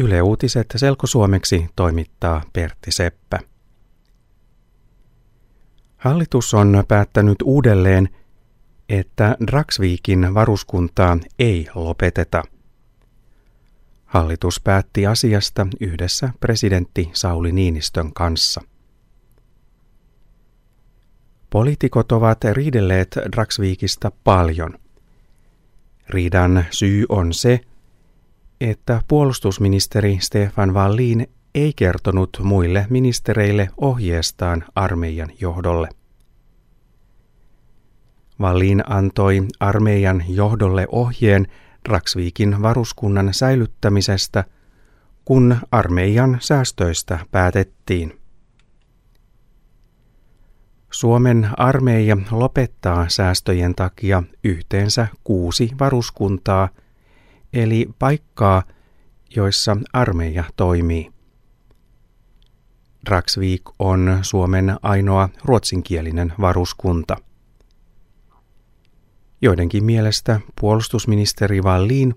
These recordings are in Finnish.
Yle Uutiset selkosuomeksi toimittaa Pertti Seppä. Hallitus on päättänyt uudelleen, että Dragsvikin varuskuntaa ei lopeteta. Hallitus päätti asiasta yhdessä presidentti Sauli Niinistön kanssa. Poliitikot ovat riidelleet Dragsvikista paljon. Riidan syy on se, että puolustusministeri Stefan Wallin ei kertonut muille ministereille ohjeestaan armeijan johdolle. Wallin antoi armeijan johdolle ohjeen Draksvikin varuskunnan säilyttämisestä, kun armeijan säästöistä päätettiin. Suomen armeija lopettaa säästöjen takia yhteensä kuusi varuskuntaa – eli paikkaa, joissa armeija toimii. Dragsvik on Suomen ainoa ruotsinkielinen varuskunta. Joidenkin mielestä puolustusministeri Wallin,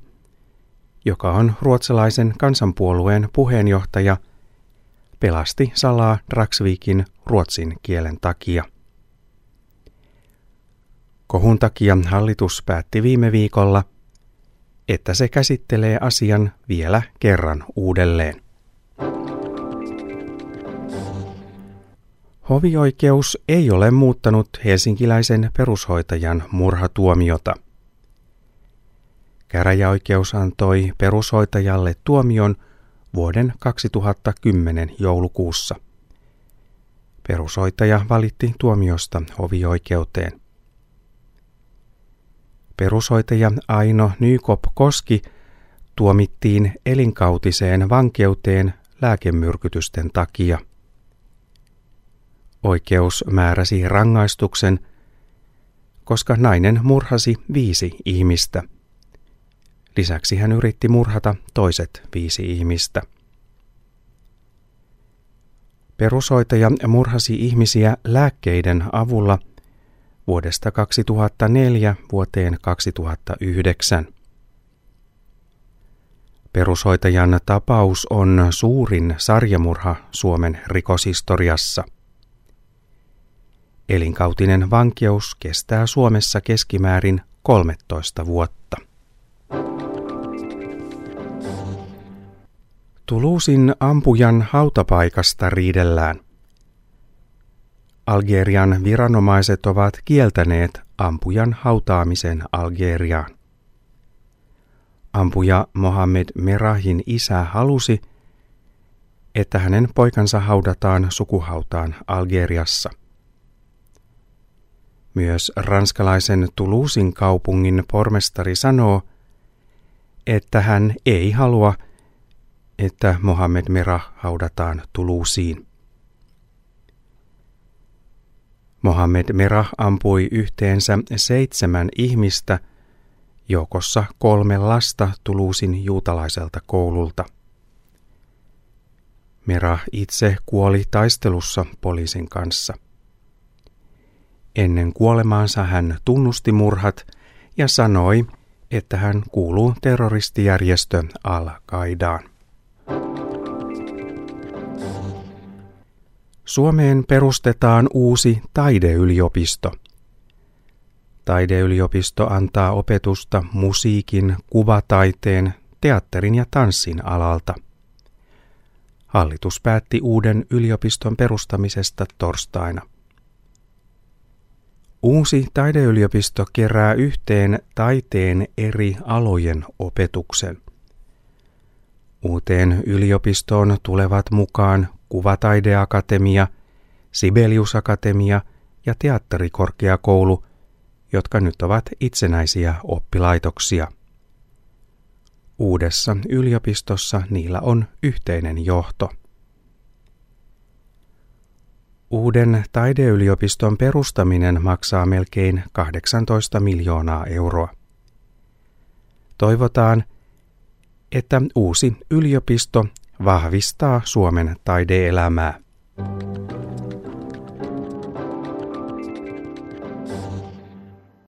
joka on ruotsalaisen kansanpuolueen puheenjohtaja, pelasti salaa Dragsvikin ruotsin kielen takia. Kohun takia hallitus päätti viime viikolla – että se käsittelee asian vielä kerran uudelleen. Hovioikeus ei ole muuttanut helsinkiläisen perushoitajan murhatuomiota. Käräjäoikeus antoi perushoitajalle tuomion vuoden 2010 joulukuussa. Perushoitaja valitti tuomiosta hovioikeuteen. Perushoitaja Aino Nykop Koski tuomittiin elinkautiseen vankeuteen lääkemyrkytysten takia. Oikeus määräsi rangaistuksen, koska nainen murhasi viisi ihmistä. Lisäksi hän yritti murhata toiset viisi ihmistä. Perushoitaja murhasi ihmisiä lääkkeiden avulla – vuodesta 2004 vuoteen 2009. Perushoitajan tapaus on suurin sarjamurha Suomen rikoshistoriassa. Elinkautinen vankeus kestää Suomessa keskimäärin 13 vuotta. Tuluusin ampujan hautapaikasta riidellään – Algerian viranomaiset ovat kieltäneet ampujan hautaamisen Algeriaan. Ampuja Mohammed Merahin isä halusi, että hänen poikansa haudataan sukuhautaan Algeriassa. Myös ranskalaisen Tuluusin kaupungin pormestari sanoo, että hän ei halua, että Mohammed Merah haudataan Tuluusiin. Mohammed Merah ampui yhteensä seitsemän ihmistä, joukossa kolme lasta Tuluusin juutalaiselta koululta. Merah itse kuoli taistelussa poliisin kanssa. Ennen kuolemaansa hän tunnusti murhat ja sanoi, että hän kuuluu terroristijärjestö Al-Qaidaan. Suomeen perustetaan uusi taideyliopisto. Taideyliopisto antaa opetusta musiikin, kuvataiteen, teatterin ja tanssin alalta. Hallitus päätti uuden yliopiston perustamisesta torstaina. Uusi taideyliopisto kerää yhteen taiteen eri alojen opetuksen. Uuteen yliopistoon tulevat mukaan Kuvataideakatemia, Sibeliusakatemia ja Teatterikorkeakoulu, jotka nyt ovat itsenäisiä oppilaitoksia. Uudessa yliopistossa niillä on yhteinen johto. Uuden taideyliopiston perustaminen maksaa melkein 18 miljoonaa euroa. Toivotaan, että uusi yliopisto vahvistaa Suomen taideelämää.